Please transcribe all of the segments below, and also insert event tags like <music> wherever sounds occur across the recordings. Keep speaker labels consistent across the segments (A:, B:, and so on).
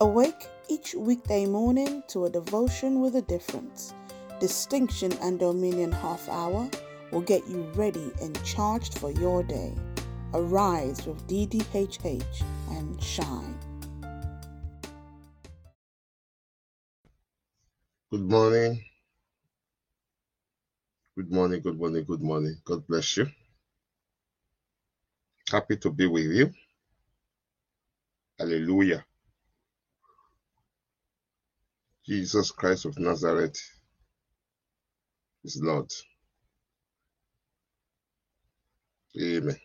A: Awake each weekday morning to a devotion with a difference. Distinction and Dominion half hour will get you ready and charged for your day. Arise with DDHH and shine.
B: Good morning. Good morning, good morning, good morning. God bless you. Happy to be with you. Hallelujah. Jesus Christ of Nazareth is Lord. Amen.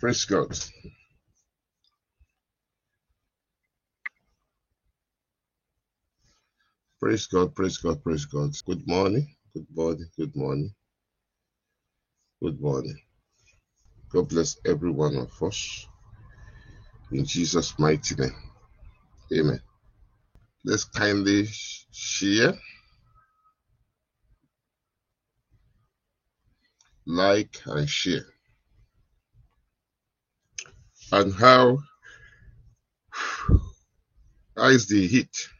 B: Praise God. Praise God, praise God, praise God. Good morning, good morning, good morning, good morning. God bless every one of us in Jesus' mighty name. Amen. Let's kindly share, like, and share. And how, how is the heat?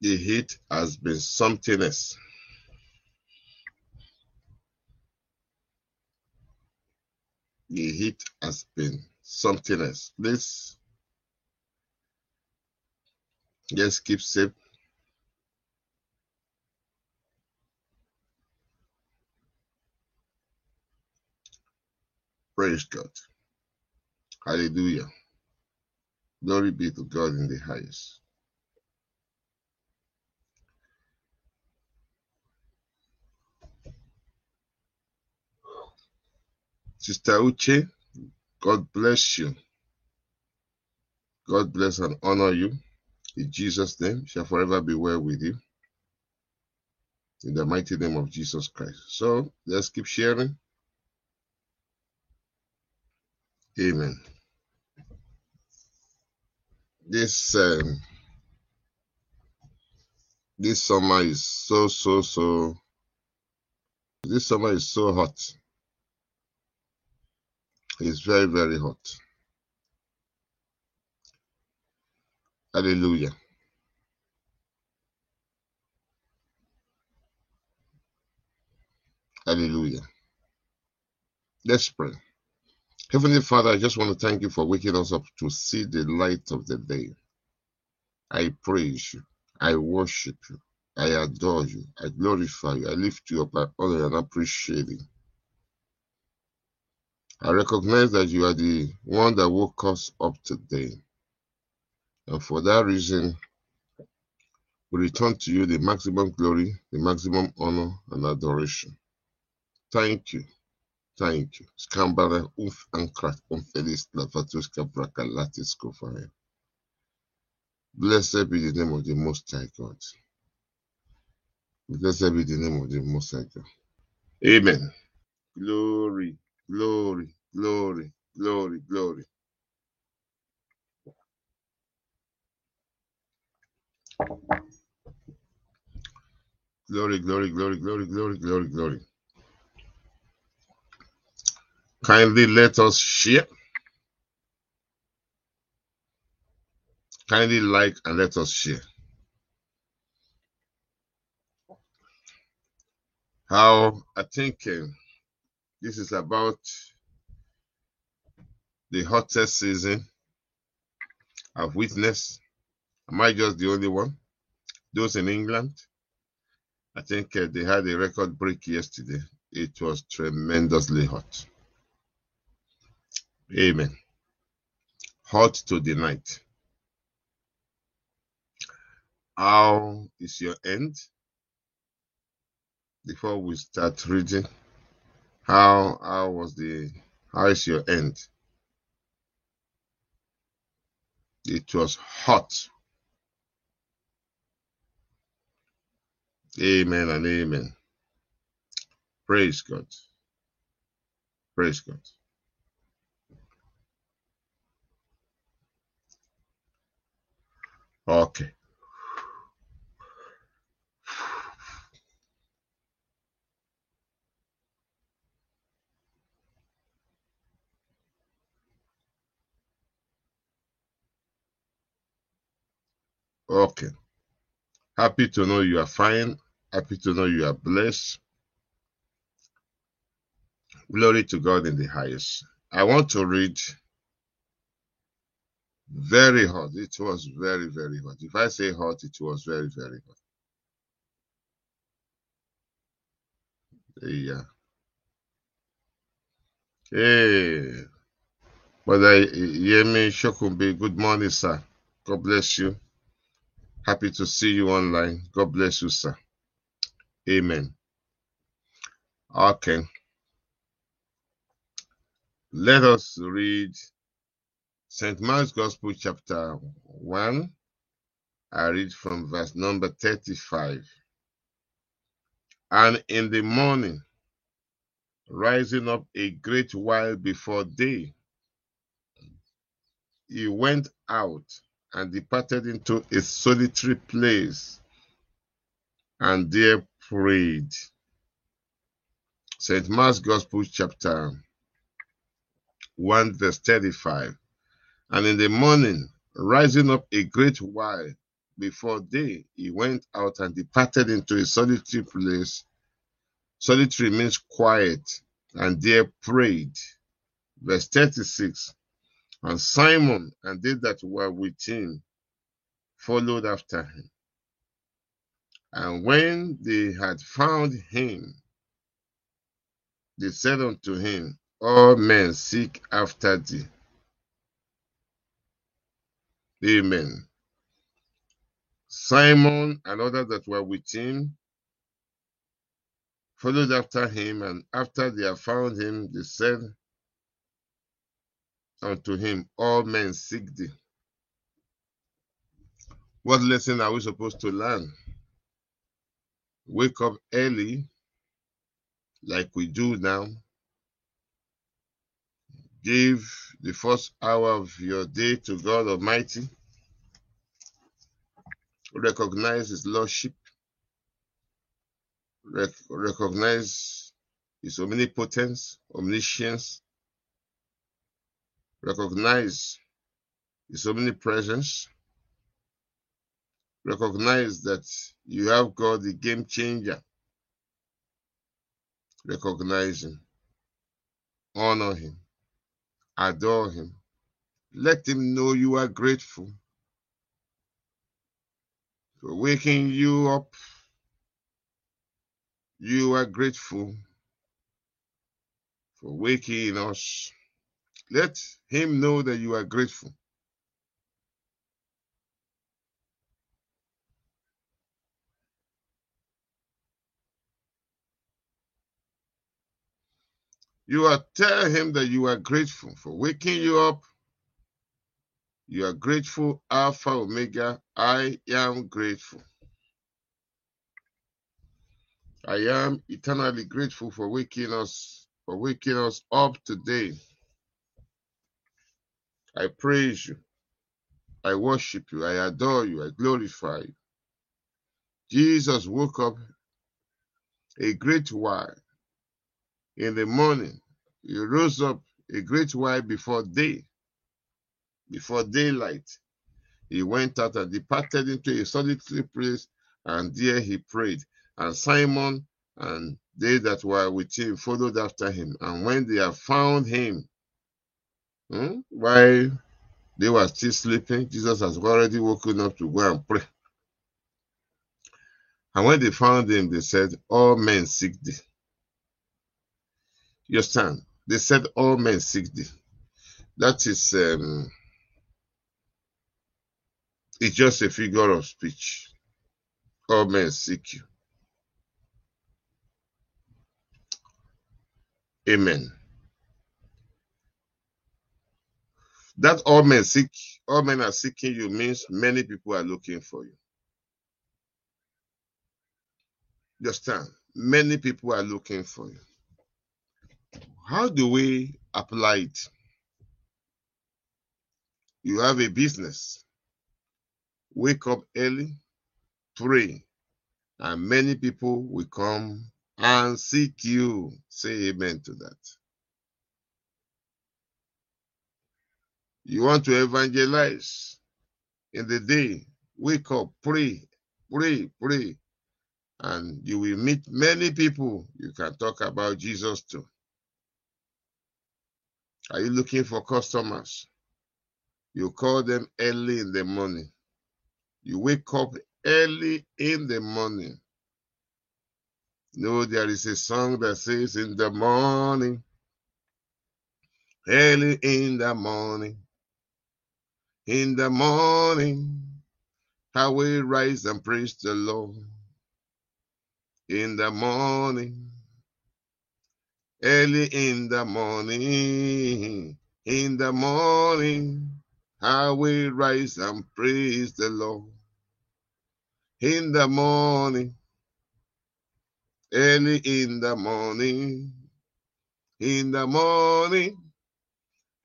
B: The heat has been something else. The heat has been something else. Please, just keep safe. Praise God. Hallelujah. Glory be to God in the highest. Sister Uche, God bless you. God bless and honor you. In Jesus' name shall forever be well with you. In the mighty name of Jesus Christ. So let's keep sharing. Amen. This um, this summer is so so so. This summer is so hot. It's very very hot. Hallelujah. Hallelujah. Let's pray. Heavenly Father, I just want to thank you for waking us up to see the light of the day. I praise you. I worship you. I adore you. I glorify you. I lift you up. I honor and appreciate you. I recognize that you are the one that woke us up today. And for that reason, we return to you the maximum glory, the maximum honor, and adoration. Thank you. Thank you. Scambara umf ankrat umfelis lavatuska brakalatis. Blessed be the name of the Most High God. Blessed be the name of the Most High God. Amen. Glory, glory, glory, glory, glory. Glory, glory, glory, glory, glory, glory, glory. Kindly let us share. Kindly like and let us share. How I think uh, this is about the hottest season I've witnessed. Am I just the only one? Those in England, I think uh, they had a record break yesterday. It was tremendously hot. Amen. Hot to the night. How is your end? Before we start reading, how how was the how is your end? It was hot. Amen and amen. Praise God. Praise God. Okay. Okay. Happy to know you are fine. Happy to know you are blessed. Glory to God in the highest. I want to read very hot. It was very, very hot. If I say hot, it was very, very hot. Yeah. Hey, Brother Yemi Shokumbi, good morning, sir. God bless you. Happy to see you online. God bless you, sir. Amen. Okay. Let us read St. Mark's Gospel, chapter 1. I read from verse number 35. And in the morning, rising up a great while before day, he went out and departed into a solitary place and there prayed. St. Mark's Gospel, chapter 1, verse 35. And in the morning, rising up a great while before day, he went out and departed into a solitary place. Solitary means quiet, and there prayed. Verse 36 And Simon and they that were with him followed after him. And when they had found him, they said unto him, All men seek after thee. Amen. Simon and others that were with him followed after him, and after they had found him, they said unto him, All men seek thee. What lesson are we supposed to learn? Wake up early, like we do now. Give the first hour of your day to God Almighty. Recognize His Lordship. Rec recognize His omnipotence, omniscience. Recognize His omnipresence. Recognize that you have God, the game changer. Recognize Him. Honor Him adore him. Let him know you are grateful for waking you up. You are grateful for waking us. Let him know that you are grateful. You are tell him that you are grateful for waking you up. You are grateful, Alpha, Omega. I am grateful. I am eternally grateful for waking us, for waking us up today. I praise you. I worship you. I adore you. I glorify you. Jesus woke up a great while in the morning, he rose up a great while before day, before daylight. He went out and departed into a solitary place, and there he prayed. And Simon and they that were with him followed after him. And when they have found him, hmm, while they were still sleeping, Jesus has already woken up to go and pray. And when they found him, they said, All men seek thee. You understand? They said all men seek thee. That is um, it's just a figure of speech. All men seek you. Amen. That all men seek, all men are seeking you means many people are looking for you. Understand? Many people are looking for you. How do we apply it? You have a business wake up early, pray, and many people will come and seek you. Say amen to that. You want to evangelize in the day, wake up, pray, pray, pray, and you will meet many people you can talk about Jesus to. Are you looking for customers? You call them early in the morning. You wake up early in the morning. No, there is a song that says, In the morning, early in the morning, in the morning, I will rise and praise the Lord. In the morning, early in the morning, in the morning, I will rise and praise the Lord. In the morning, early in the morning, in the morning,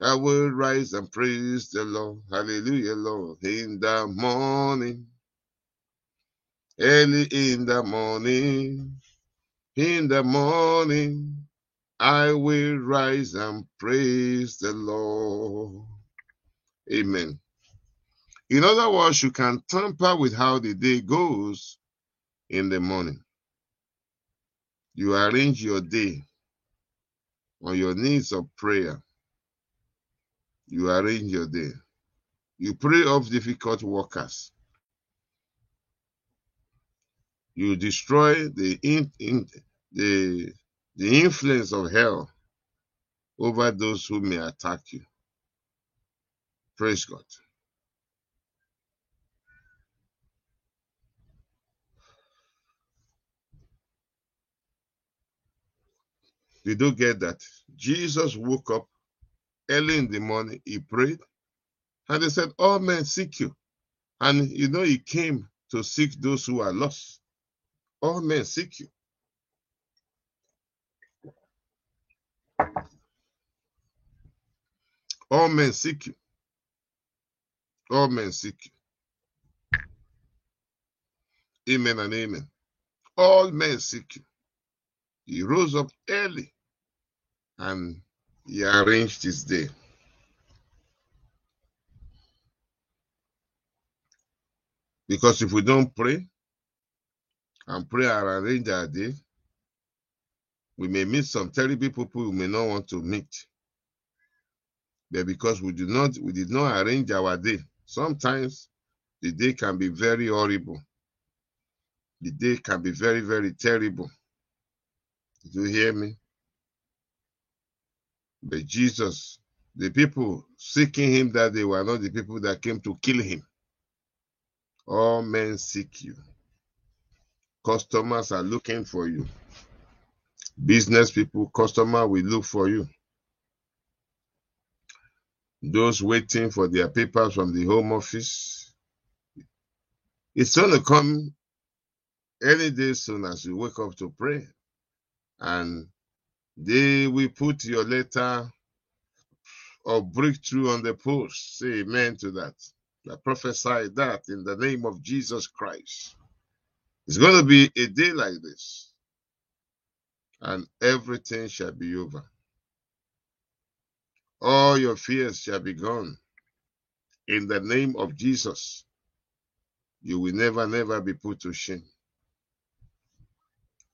B: I will rise and praise the Lord. Hallelujah, Lord. In the morning, early in the morning, in the morning, I will rise and praise the Lord. Amen. In other words, you can tamper with how the day goes in the morning. You arrange your day on your needs of prayer. You arrange your day. You pray off difficult workers. You destroy the in, in, the the influence of hell over those who may attack you. Praise God. Did you get that? Jesus woke up early in the morning, he prayed, and they said, All men seek you. And you know, he came to seek those who are lost. All men seek you. All men seek you. All men seek you. Amen and amen. All men seek you. He rose up early and he arranged his day. Because if we don't pray and pray and arrange our day, we may meet some terrible people we may not want to meet. But because we do not we did not arrange our day, sometimes the day can be very horrible. The day can be very, very terrible. Did you hear me? But Jesus, the people seeking him that they were not the people that came to kill him. All men seek you. Customers are looking for you. Business people, customer will look for you. Those waiting for their papers from the home office. It's going to come any day soon as you wake up to pray. And they will put your letter of breakthrough on the post. Say amen to that. I prophesy that in the name of Jesus Christ. It's going to be a day like this, and everything shall be over. All your fears shall be gone. In the name of Jesus, you will never, never be put to shame.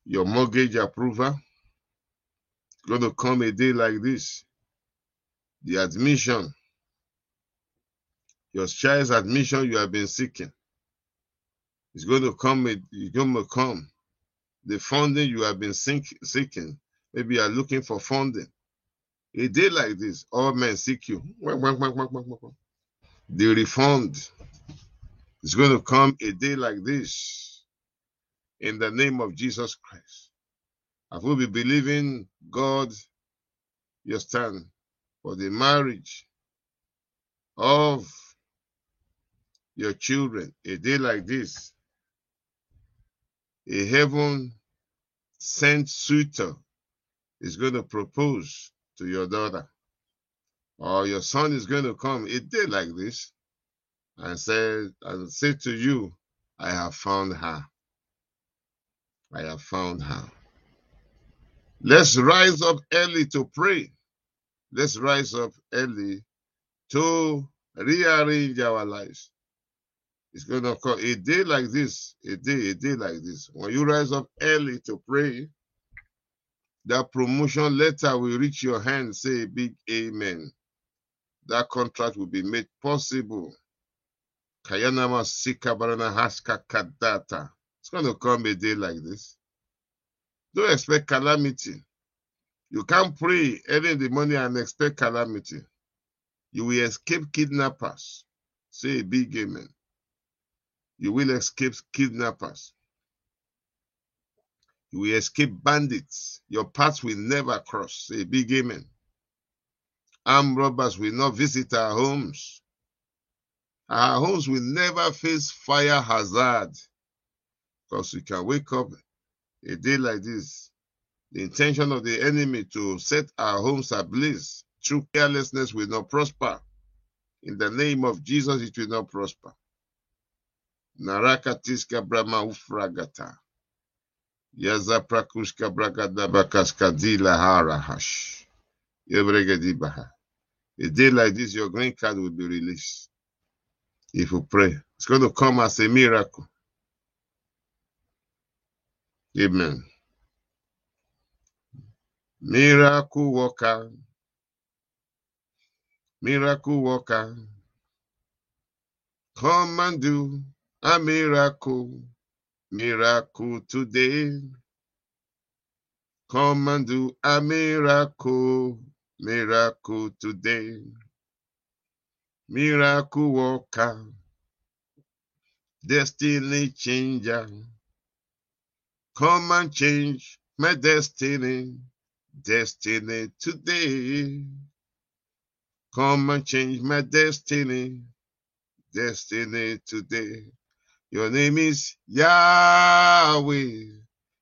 B: Your mortgage approval going to come a day like this. The admission, your child's admission you have been seeking, is going to come. It's going to come. The funding you have been seeking, maybe you are looking for funding. A day like this, all men seek you. The refund is going to come a day like this in the name of Jesus Christ. I will be believing God your stand for the marriage of your children a day like this. A heaven sent suitor is going to propose to your daughter, or your son is going to come a day like this, and said and say to you, I have found her. I have found her. Let's rise up early to pray. Let's rise up early to rearrange our lives. It's going to come a day like this, a day, a day like this. When you rise up early to pray, that promotion letter will reach your hand. Say a big amen. That contract will be made possible. It's going to come a day like this. Don't expect calamity. You can't pray early in the morning and expect calamity. You will escape kidnappers. Say a big amen. You will escape kidnappers. You will escape bandits. Your paths will never cross. Say a big amen. Armed robbers will not visit our homes. Our homes will never face fire hazard. Because we can wake up a day like this. The intention of the enemy to set our homes ablaze through carelessness will not prosper. In the name of Jesus, it will not prosper. Narakatiska Brahma Ufragata. Yaza Prakushka Bragada Bakaska Dila Harahash. Yebregedibaha. A day like this, your green card will be released. If you pray, it's going to come as a miracle. Amen. Miracle worker. Miracle worker. Come and do a miracle. Miracle today. Come and do a miracle. Miracle today. Miracle worker. Destiny changer. Come and change my destiny. Destiny today. Come and change my destiny. Destiny today. Your name is Yahweh.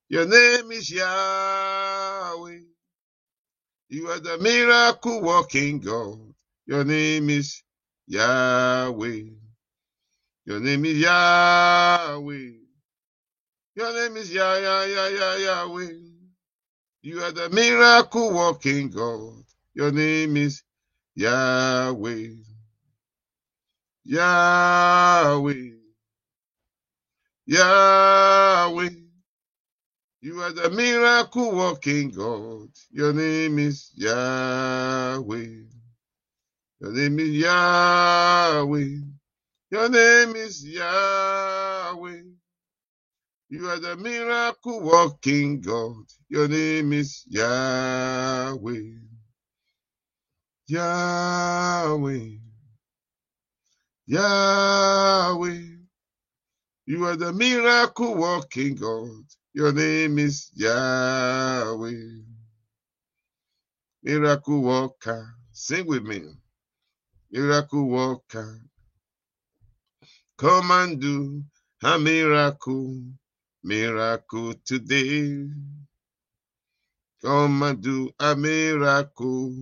B: Your name is Yahweh. You are the miracle working God. Your name is Yahweh. Your name is Yahweh. Your name is Yah, Yah, Yah, Yah, Yahweh. You are the miracle working God. Your name is Yahweh. Yahweh. Yahweh. You are the miracle working God. Your name is Yahweh. Your name is Yahweh. Your name is Yahweh. You are the miracle working God. Your name is Yahweh. Yahweh. Yahweh. You are the miracle working God. Your name is Yahweh. Miracle worker. Sing with me. Miracle worker. Come and do a miracle. Miracle today. Come and do a miracle.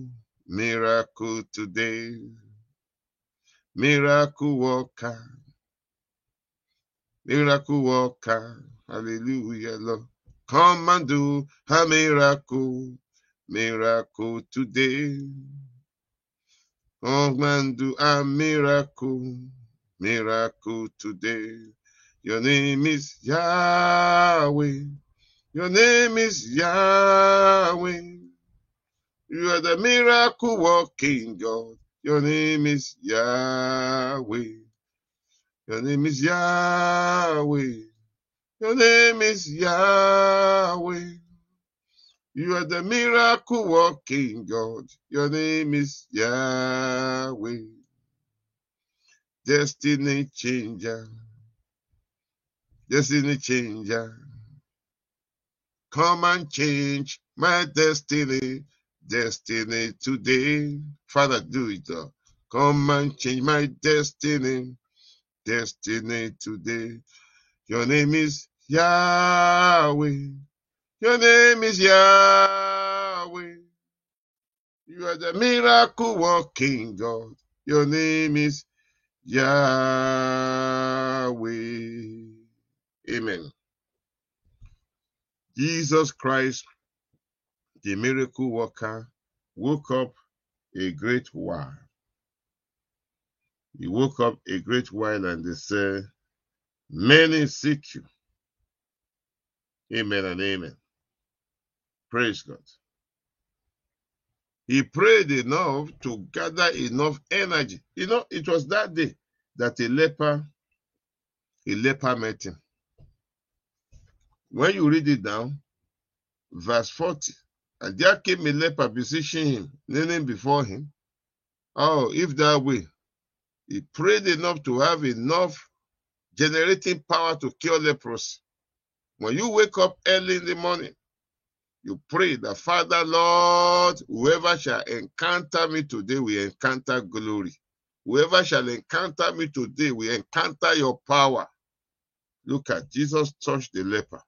B: Miracle today. Miracle worker. Miracle worker. Hallelujah, Lord. Come and do a miracle. Miracle today. Come and do a miracle. Miracle today. Your name is Yahweh. Your name is Yahweh. You are the miracle working God. Your name is Yahweh. Your name is Yahweh. Your name is Yahweh. You are the miracle working God. Your name is Yahweh. Destiny changer. Destiny changer. Come and change my destiny. Destiny today. Father, do it. Come and change my destiny. Destiny today. Your name is Yahweh. Your name is Yahweh. You are the miracle working God. Your name is Yahweh. Amen. Jesus Christ, the miracle worker, woke up a great while. He woke up a great while and they said, Many seek you. Amen and amen. Praise God. He prayed enough to gather enough energy. You know, it was that day that a leper, a leper met him. When you read it down, verse 40, and there came a leper beseeching him, kneeling before him. Oh, if that way, he prayed enough to have enough generating power to cure leprosy. When you wake up early in the morning, you pray that Father, Lord, whoever shall encounter me today will encounter glory. Whoever shall encounter me today will encounter your power. Look at Jesus touched the leper.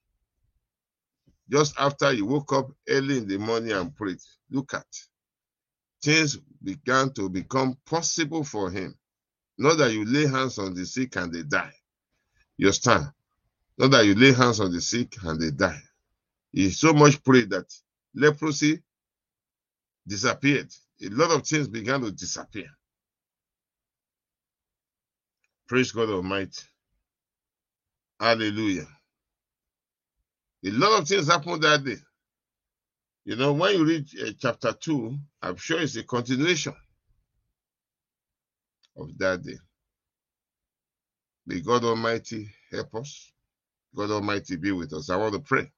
B: Just after he woke up early in the morning and prayed, look at things began to become possible for him. Not that you lay hands on the sick and they die. You stand. Not that you lay hands on the sick and they die. He so much prayed that leprosy disappeared. A lot of things began to disappear. Praise God Almighty. Hallelujah. A lot of things happened that day. You know, when you read uh, chapter 2, I'm sure it's a continuation of that day. May God Almighty help us. God Almighty be with us. I want to pray.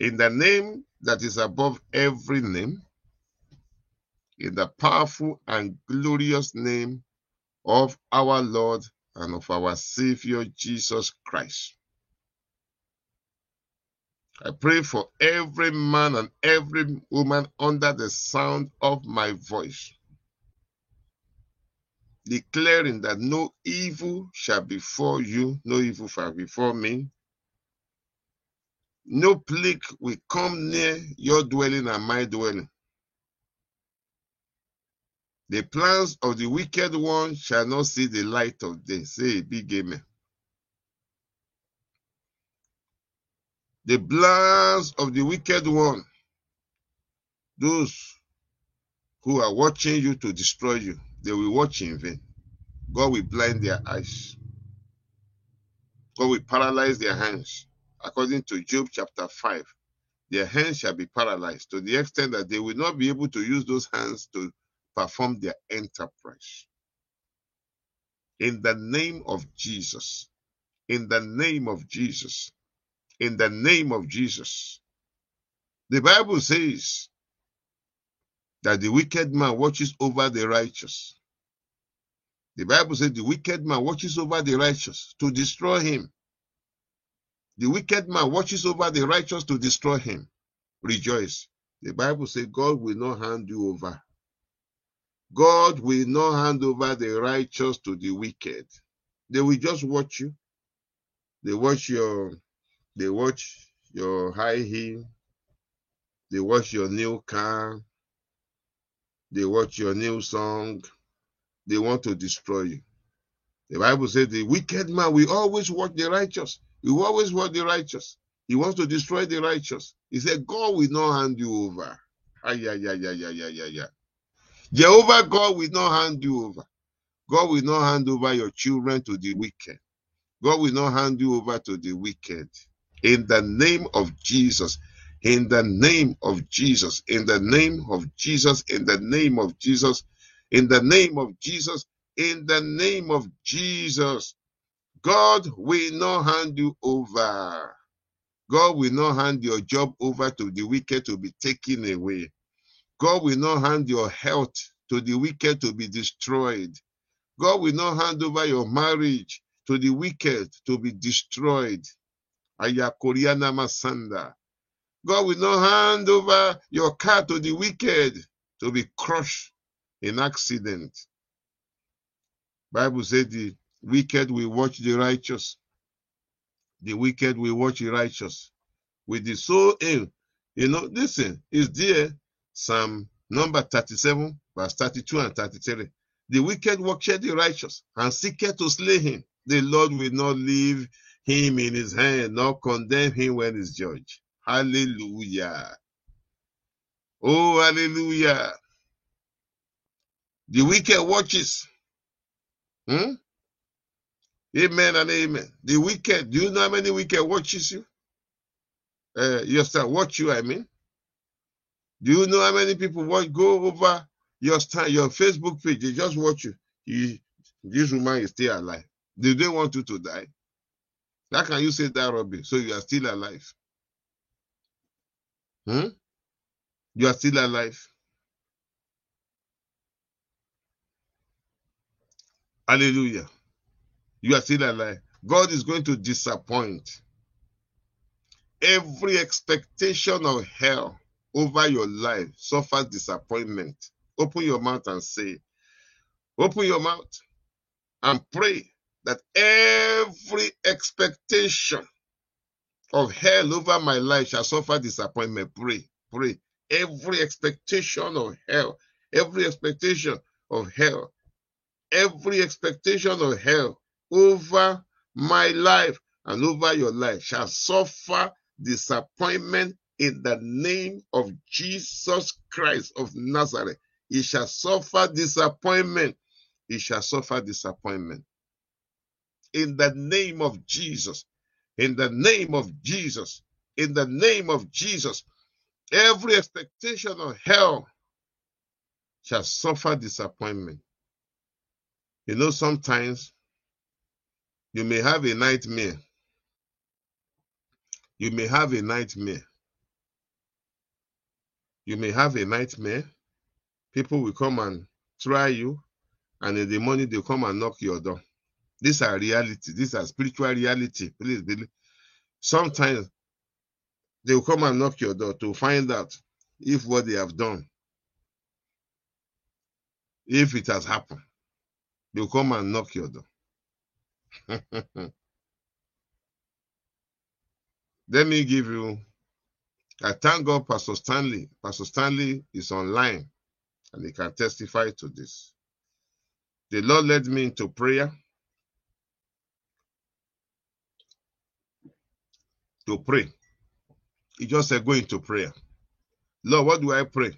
B: In the name that is above every name, in the powerful and glorious name of our Lord and of our Savior Jesus Christ. I pray for every man and every woman under the sound of my voice, declaring that no evil shall befall you, no evil shall befall me. No plague will come near your dwelling and my dwelling. The plans of the wicked one shall not see the light of day. Say a big amen. The plans of the wicked one, those who are watching you to destroy you, they will watch in vain. God will blind their eyes. God will paralyze their hands. According to Job chapter 5, their hands shall be paralyzed to the extent that they will not be able to use those hands to perform their enterprise. In the name of Jesus, in the name of Jesus, in the name of Jesus. The Bible says that the wicked man watches over the righteous. The Bible says the wicked man watches over the righteous to destroy him. The wicked man watches over the righteous to destroy him. Rejoice. The Bible says God will not hand you over. God will not hand over the righteous to the wicked. They will just watch you. They watch your they watch your high heel. They watch your new car. They watch your new song. They want to destroy you. The Bible says the wicked man will always watch the righteous. He will always watch the righteous. He wants to destroy the righteous. He said, God will not hand you over. Ay, ay, ay, ay, ay, ay, ay. Jehovah God will not hand you over. God will not hand over your children to the wicked. God will not hand you over to the wicked. In the name of Jesus. In the name of Jesus. In the name of Jesus. In the name of Jesus. In the name of Jesus. In the name of Jesus. God will not hand you over. God will not hand your job over to the wicked to be taken away. God will not hand your health to the wicked to be destroyed. God will not hand over your marriage to the wicked to be destroyed. Ayakoriana Masanda. God will not hand over your car to the wicked to be crushed in accident. Bible said the wicked will watch the righteous. The wicked will watch the righteous. With the soul aim. You know, listen, is there Psalm number 37, verse 32 and 33. The wicked watcheth the righteous and seeketh to slay him. The Lord will not leave him in his hand, nor condemn him when he's judged. Hallelujah. Oh, hallelujah. The wicked watches. Hmm? Amen and amen. The wicked, do you know how many wicked watches you? Uh, yes, sir. Watch you, I mean. Do you know how many people watch go over your stand, your Facebook page? They just watch you. you. This woman is still alive. They Do they want you to die? How can you say that, Robbie? So you are still alive. Hmm? You are still alive. Hallelujah. You are still alive. God is going to disappoint every expectation of hell over your life suffers disappointment. Open your mouth and say, open your mouth and pray that every expectation of hell over my life shall suffer disappointment. Pray, pray. Every expectation of hell, every expectation of hell, every expectation of hell over my life and over your life shall suffer disappointment in the name of Jesus Christ of Nazareth. He shall suffer disappointment. He shall suffer disappointment. In the name of Jesus. In the name of Jesus. In the name of Jesus. Every expectation of hell shall suffer disappointment. You know, sometimes you may have a nightmare. You may have a nightmare. You may have a nightmare. People will come and try you, and in the morning they'll come and knock your door. These are reality. These are spiritual reality. Please believe. Sometimes they will come and knock your door to find out if what they have done, if it has happened. They'll come and knock your door. <laughs> Let me give you. I thank God, Pastor Stanley. Pastor Stanley is online and he can testify to this. The Lord led me into prayer to pray. He just said, Go into prayer. Lord, what do I pray?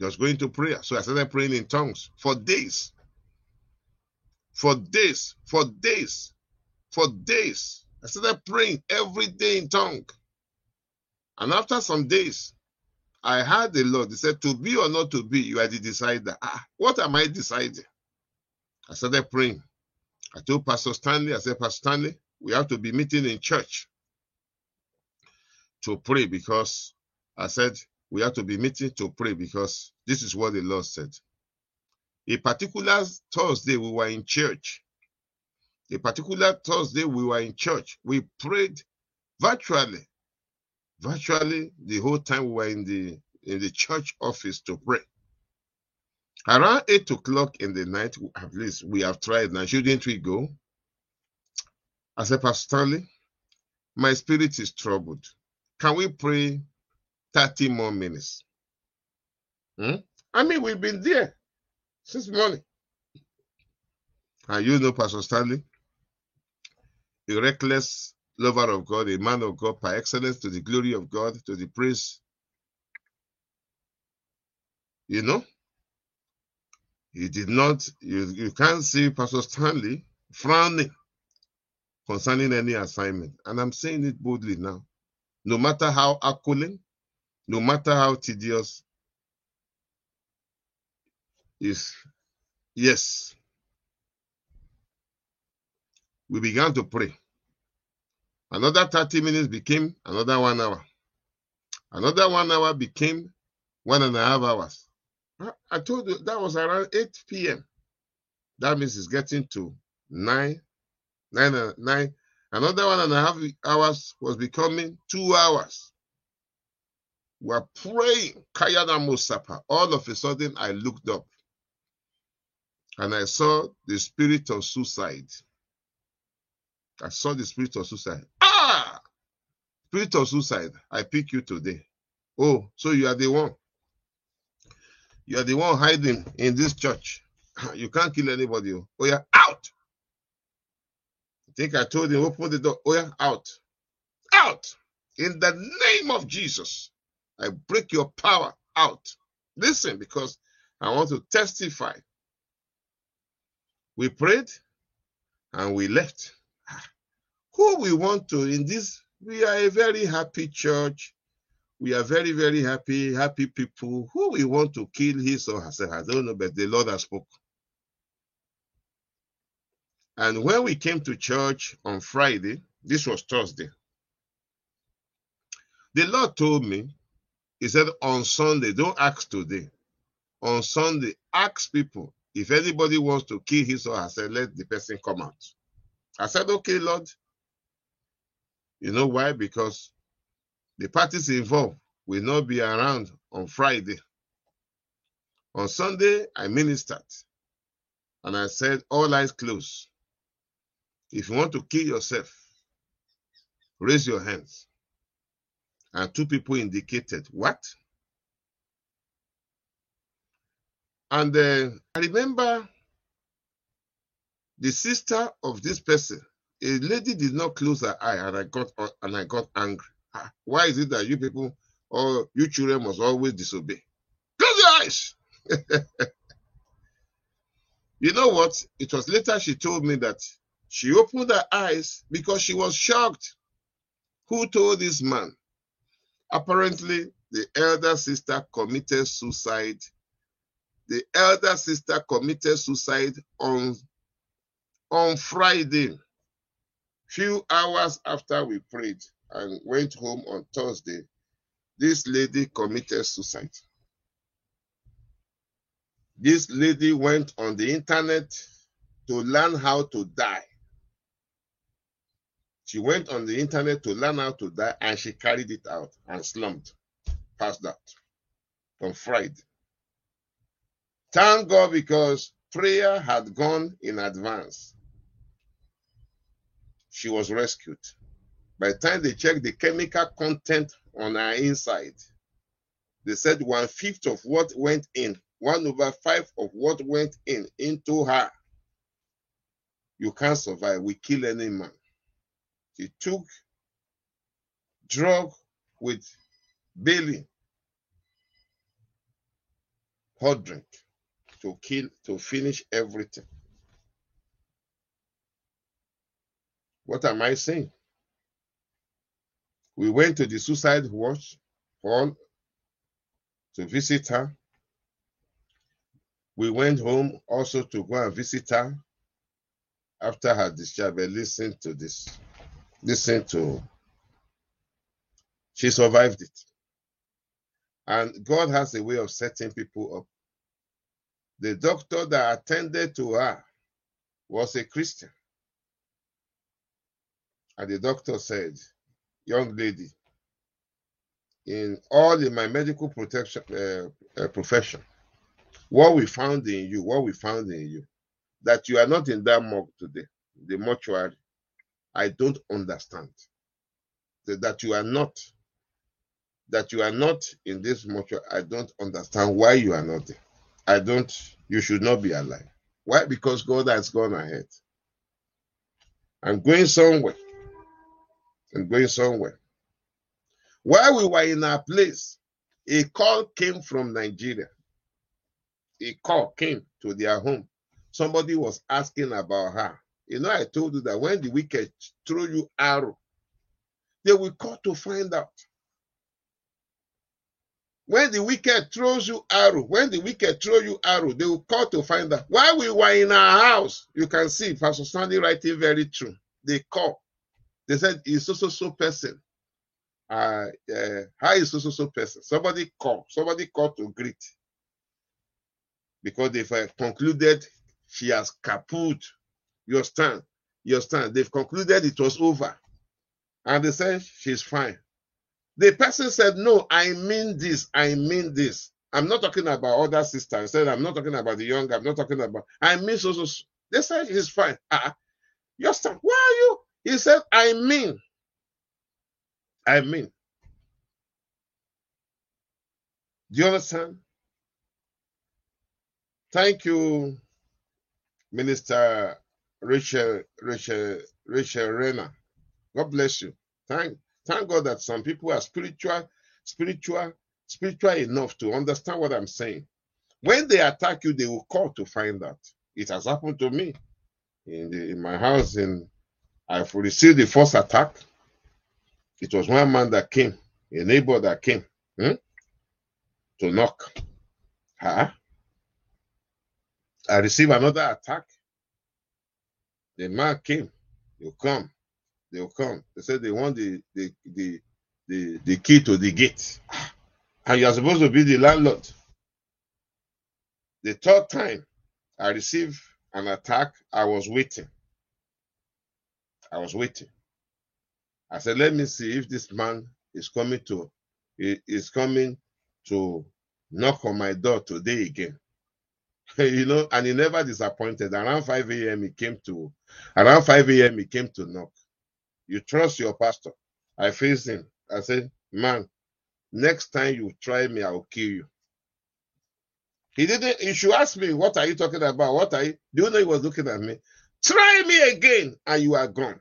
B: Just go into prayer. So I started praying in tongues for days. For days, for days, for days. I started praying every day in tongue. And after some days, I heard the Lord. He said, To be or not to be, you are the decider. Ah, what am I deciding? I started praying. I told Pastor Stanley, I said, Pastor Stanley, we have to be meeting in church to pray because I said we have to be meeting to pray because this is what the Lord said. A particular Thursday, we were in church a particular Thursday, we were in church. We prayed virtually. Virtually, the whole time we were in the in the church office to pray. Around eight o'clock in the night, at least we have tried now. Shouldn't we go? I said, Pastor Stanley, my spirit is troubled. Can we pray 30 more minutes? Hmm? I mean, we've been there since morning. And you know, Pastor Stanley, a reckless lover of God, a man of God by excellence to the glory of God, to the praise. You know, he did not, you, you can't see Pastor Stanley frowning concerning any assignment. And I'm saying it boldly now. No matter how accolade, no matter how tedious, is yes, we began to pray. Another 30 minutes became another one hour. Another one hour became one and a half hours. I told you that was around 8 p.m. That means it's getting to 9, 9, uh, 9. Another one and a half hours was becoming two hours. We're praying. Kayana Musapa. All of a sudden, I looked up and I saw the spirit of suicide I saw the spirit of suicide. Ah! Spirit of suicide, I pick you today. Oh, so you are the one. You are the one hiding in this church. <laughs> You can't kill anybody. Oh, you're out. Think I told him, open the door. Oh yeah, out. Out. In the name of Jesus, I break your power out. Listen, because I want to testify. We prayed and we left. <sighs> Who we want to in this? We are a very happy church. We are very, very happy, happy people. Who we want to kill his or herself, I don't know, but the Lord has spoken. And when we came to church on Friday, this was Thursday, the Lord told me, He said, on Sunday, don't ask today. On Sunday, ask people if anybody wants to kill his or herself, let the person come out. I said, okay, Lord. You know why? Because the parties involved will not be around on Friday. On Sunday, I ministered and I said, All eyes closed. If you want to kill yourself, raise your hands. And two people indicated, What? And uh, I remember the sister of this person, a lady did not close her eye, and I got and I got angry. Ah, why is it that you people or you children must always disobey? Close your eyes. <laughs> you know what? It was later she told me that she opened her eyes because she was shocked. Who told this man? Apparently, the elder sister committed suicide. The elder sister committed suicide on, on Friday, few hours after we prayed and went home on Thursday. This lady committed suicide. This lady went on the internet to learn how to die. She went on the internet to learn how to die and she carried it out and slumped, passed out on Friday. Thank God because prayer had gone in advance. She was rescued. By the time they checked the chemical content on her inside, they said one fifth of what went in, one over five of what went in into her. You can't survive. We kill any man. He took drug with Billy hot drink, to kill, to finish everything. What am I saying? We went to the suicide watch hall to visit her. We went home also to go and visit her after her discharge. Listen to this. Listen to. She survived it. And God has a way of setting people up. The doctor that attended to her was a Christian. And the doctor said, Young lady, in all in my medical protection uh, uh, profession, what we found in you, what we found in you, that you are not in that morgue today, the mortuary, I don't understand. That you are not, that you are not in this mortuary, I don't understand why you are not there. I don't, you should not be alive. Why? Because God has gone ahead. I'm going somewhere. I'm going somewhere. While we were in our place, a call came from Nigeria. A call came to their home. Somebody was asking about her. You know, I told you that when the wicked throw you arrow, they will call to find out. When the wicked throws you arrow, when the wicked throw you arrow, they will call to find out. While we were in our house, you can see Pastor Sandy writing very true. They call. They said, "Is so so so person." Uh, uh, how is so so so person? Somebody call. Somebody call to greet because they've uh, concluded she has kaput. You stand. You stand. They've concluded it was over, and they said she's fine. The person said, No, I mean this. I mean this. I'm not talking about other sisters. I said, I'm not talking about the young. I'm not talking about. I mean, so, so, so. They said he's fine. Uh, you stand. Why are you? He said, I mean. I mean. Do you understand? Thank you, Minister Rachel Rachel Rachel Renner. God bless you. Thank thank God that some people are spiritual, spiritual, spiritual enough to understand what I'm saying. When they attack you, they will call to find out. It has happened to me in, the, in my house. In I've received the first attack. It was one man that came, a neighbor that came hmm, to knock. Huh? I received another attack. The man came. They'll come. They'll come. They said they want the the the the, the key to the gate. Ah. And you are supposed to be the landlord. The third time I received an attack, I was waiting. I was waiting. I said, let me see if this man is coming to is coming to knock on my door today again. <laughs> you know, and he never disappointed. Around 5 a.m. he came to around 5 a.m. he came to knock. You trust your pastor. I faced him. I said, Man, next time you try me, I'll kill you. He didn't, you should ask me, What are you talking about? What are you? Do you know he was looking at me? Try me again, and you are gone.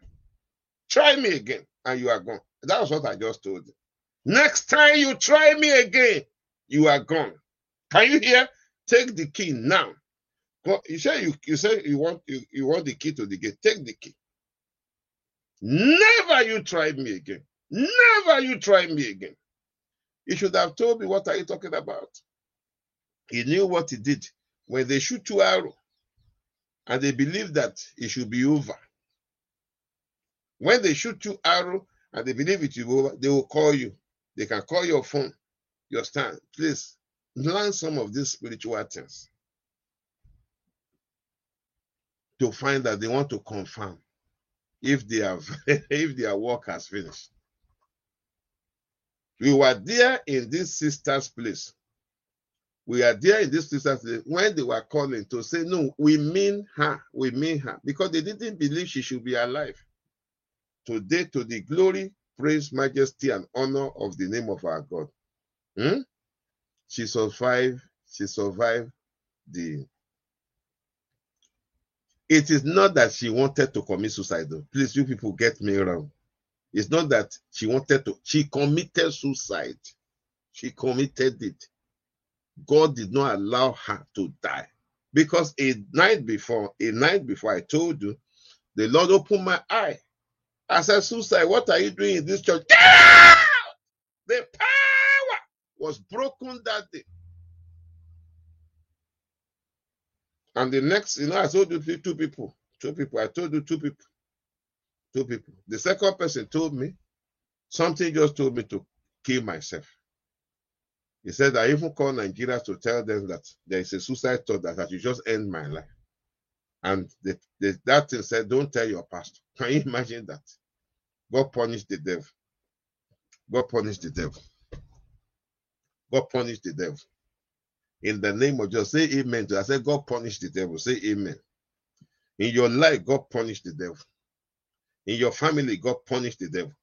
B: Try me again, and you are gone. That was what I just told you. Next time you try me again, you are gone. Can you hear? Take the key now. You say you, you say you want you, you want the key to the gate. Take the key. Never you try me again. Never you try me again. He should have told me what are you talking about. He knew what he did. When they shoot two arrow and they believe that it should be over. When they shoot two arrow and they believe it will be over, they will call you. They can call your phone, your stand. Please learn some of these spiritual things to find that they want to confirm if they have <laughs> if their work has finished. We were there in this sister's place. We are there in this sister's place when they were calling to say, No, we mean her, we mean her, because they didn't believe she should be alive. Today, to the glory, praise, majesty, and honor of the name of our God. Hmm? She survived, she survived the it is not that she wanted to commit suicide. Though. Please, you people get me wrong. It's not that she wanted to. She committed suicide. She committed it. God did not allow her to die. Because a night before, a night before I told you, the Lord opened my eye. I said, Suicide, what are you doing in this church? Power was broken that day. And the next, you know, I told you two people, two people. I told you two people, two people. The second person told me something just told me to kill myself. He said, I even called Nigerians to tell them that there is a suicide thought that I should just end my life. And the, the, that thing said, Don't tell your pastor. <laughs> Can you imagine that? God punished the devil. God punished the devil. God punish the devil in the name of Jesus. Say amen. I said, God punish the devil. Say amen. In your life, God punish the devil. In your family, God punish the devil.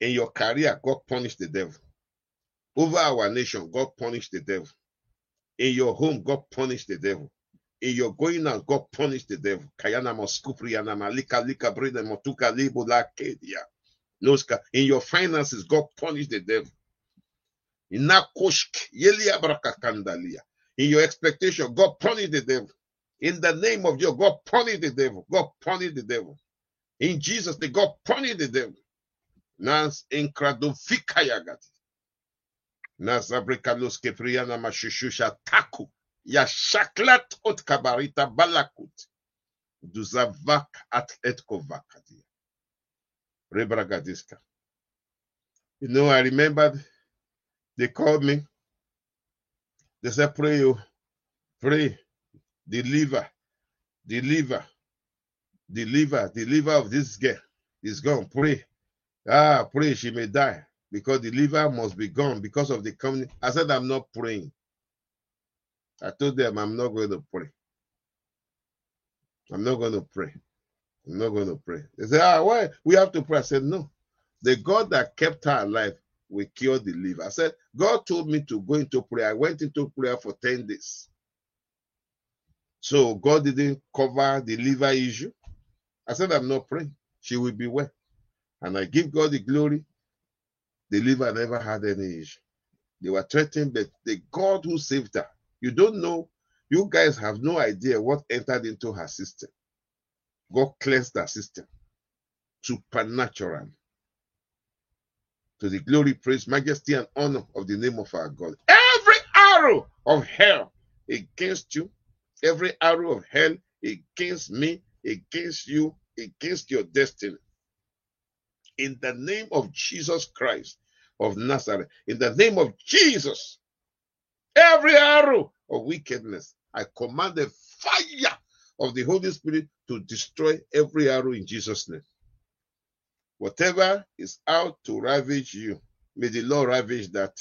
B: In your career, God punish the devil. Over our nation, God punish the devil. In your home, God punish the devil. In your going out, God punish the devil. Kayana moskupriana malika lika brida motuka kedia. In your finances, God punish the devil. In your expectation, God punish the devil. In the name of Jesus, God punish the devil. God punish the devil. In Jesus' name, God punish the devil. Nas inkradovikayagat. Nas abrikalos kepriana mashishusha taku. Ya shaklat ot kabarita balakut. Duzavak at etkovakadia. Rebragadiska. You know, I remembered they called me. They said, pray you, pray, deliver, deliver, deliver, deliver of this girl is gone. Pray. Ah, pray she may die because the liver must be gone because of the coming. I said, I'm not praying. I told them I'm not going to pray. I'm not going to pray. I'm not going to pray. They said, ah, why? We have to pray. I said, no. The God that kept her alive we cure the liver. I said, God told me to go into prayer. I went into prayer for 10 days. So God didn't cover the liver issue. I said, I'm not praying. She will be well. And I give God the glory. The liver never had any issue. They were threatened, but the God who saved her, you don't know, you guys have no idea what entered into her system. God cleansed her system supernatural. To the glory, praise, majesty, and honor of the name of our God. Every arrow of hell against you, every arrow of hell against me, against you, against your destiny. In the name of Jesus Christ of Nazareth, in the name of Jesus, every arrow of wickedness, I command the fire of the Holy Spirit to destroy every arrow in Jesus' name. Whatever is out to ravage you, may the Lord ravage that.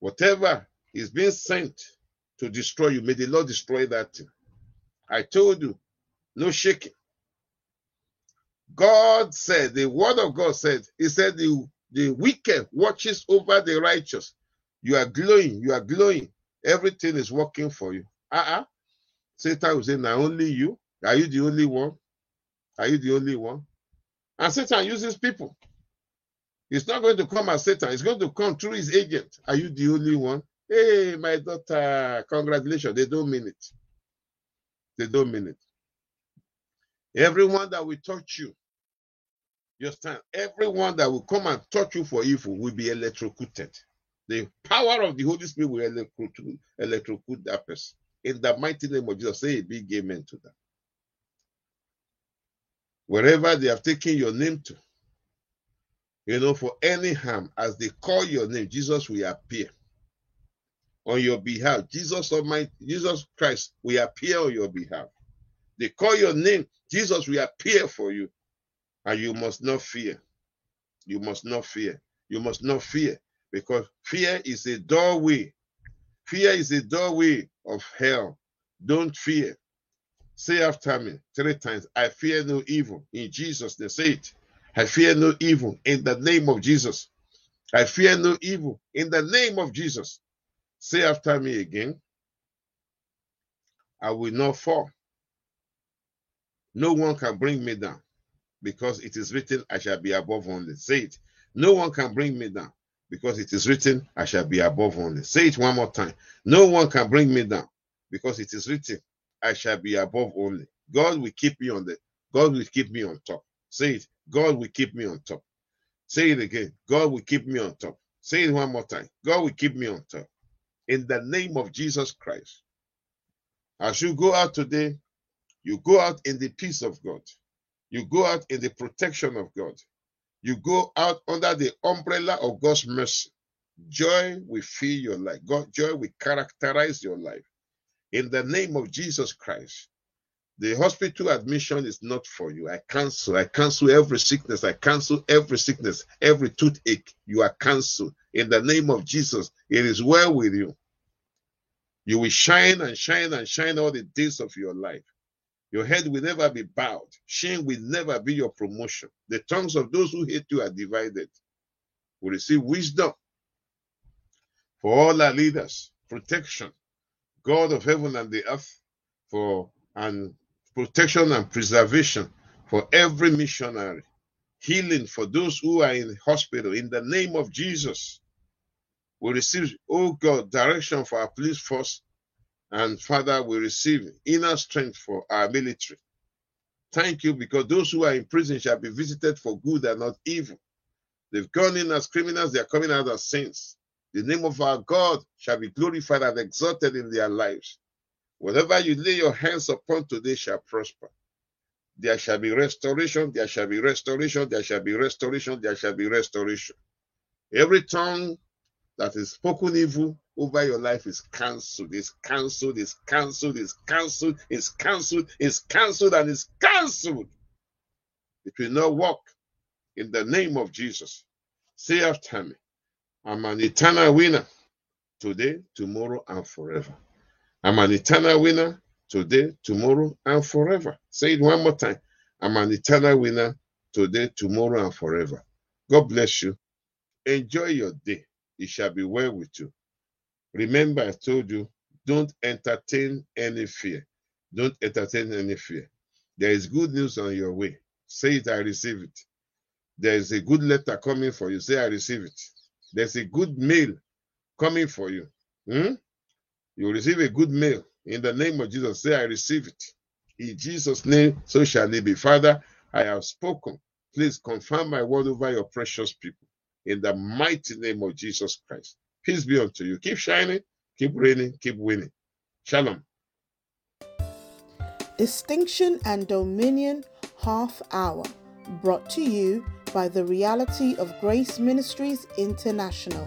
B: Whatever is being sent to destroy you, may the Lord destroy that. I told you, no shaking. God said, the word of God said, He said, the, the wicked watches over the righteous. You are glowing, you are glowing. Everything is working for you. Uh-uh. Satan will say, Now only you. Are you the only one? Are you the only one? And Satan uses people. He's not going to come as Satan, he's going to come through his agent. Are you the only one? Hey, my daughter, congratulations. They don't mean it. They don't mean it. Everyone that will touch you, you understand? Everyone that will come and touch you for evil will be electrocuted. The power of the Holy Spirit will electrocute, electrocute that person. In the mighty name of Jesus, say a big amen to that. Wherever they have taken your name to, you know, for any harm, as they call your name, Jesus will appear on your behalf. Jesus Almighty, Jesus Christ will appear on your behalf. They call your name, Jesus will appear for you. And you must not fear. You must not fear. You must not fear because fear is a doorway. Fear is a doorway of hell. Don't fear. Say after me three times I fear no evil. In Jesus' name, say it. I fear no evil in the name of Jesus. I fear no evil in the name of Jesus. Say after me again. I will not fall. No one can bring me down because it is written, I shall be above only. Say it. No one can bring me down because it is written, I shall be above only. Say it one more time. No one can bring me down because it is written, I shall be above only. God will keep me on the God will keep me on top. Say it. God will keep me on top. Say it again. God will keep me on top. Say it one more time. God will keep me on top. In the name of Jesus Christ. As you go out today, you go out in the peace of God. You go out in the protection of God. You go out under the umbrella of God's mercy. Joy will fill your life. God, joy will characterize your life. In the name of Jesus Christ. The hospital admission is not for you. I cancel. I cancel every sickness. I cancel every sickness, every toothache. You are cancelled. In the name of Jesus, it is well with you. You will shine and shine and shine all the days of your life. Your head will never be bowed. Shame will never be your promotion. The tongues of those who hate you are divided. We receive wisdom for all our leaders, protection, God of heaven and the earth, for and protection and preservation for every missionary, healing for those who are in hospital. In the name of Jesus, we receive, oh God, direction for our police force, and Father, we receive inner strength for our military. Thank you because those who are in prison shall be visited for good and not evil. They've gone in as criminals, they are coming out as saints. The name of our God shall be glorified and exalted in their lives. Whatever you lay your hands upon today shall prosper. There shall be restoration, there shall be restoration, there shall be restoration, there shall be restoration. Every tongue that is spoken evil over your life is cancelled, is cancelled, is cancelled, is cancelled, is cancelled, is cancelled, and is cancelled. It will not work in the name of Jesus. Say after me, I'm an eternal winner today, tomorrow, and forever. I'm an eternal winner today, tomorrow, and forever. Say it one more time. I'm an eternal winner today, tomorrow, and forever. God bless you. Enjoy your day. It shall be well with you. Remember, I told you, Don't entertain any fear. Don't entertain any fear. There is good news on your way. Say it, I receive it. There is a good letter coming for you. Say, I receive it. There's a good mail coming for you. Hmm? You receive a good mail in the name of Jesus. Say, I receive it. In Jesus' name, so shall it be. Father, I have spoken. Please confirm my word over your precious people. In the mighty name of Jesus Christ. Peace be unto you. Keep shining, keep reigning, keep winning. Shalom.
A: Distinction and Dominion Half Hour, brought to you by the Reality of Grace Ministries International.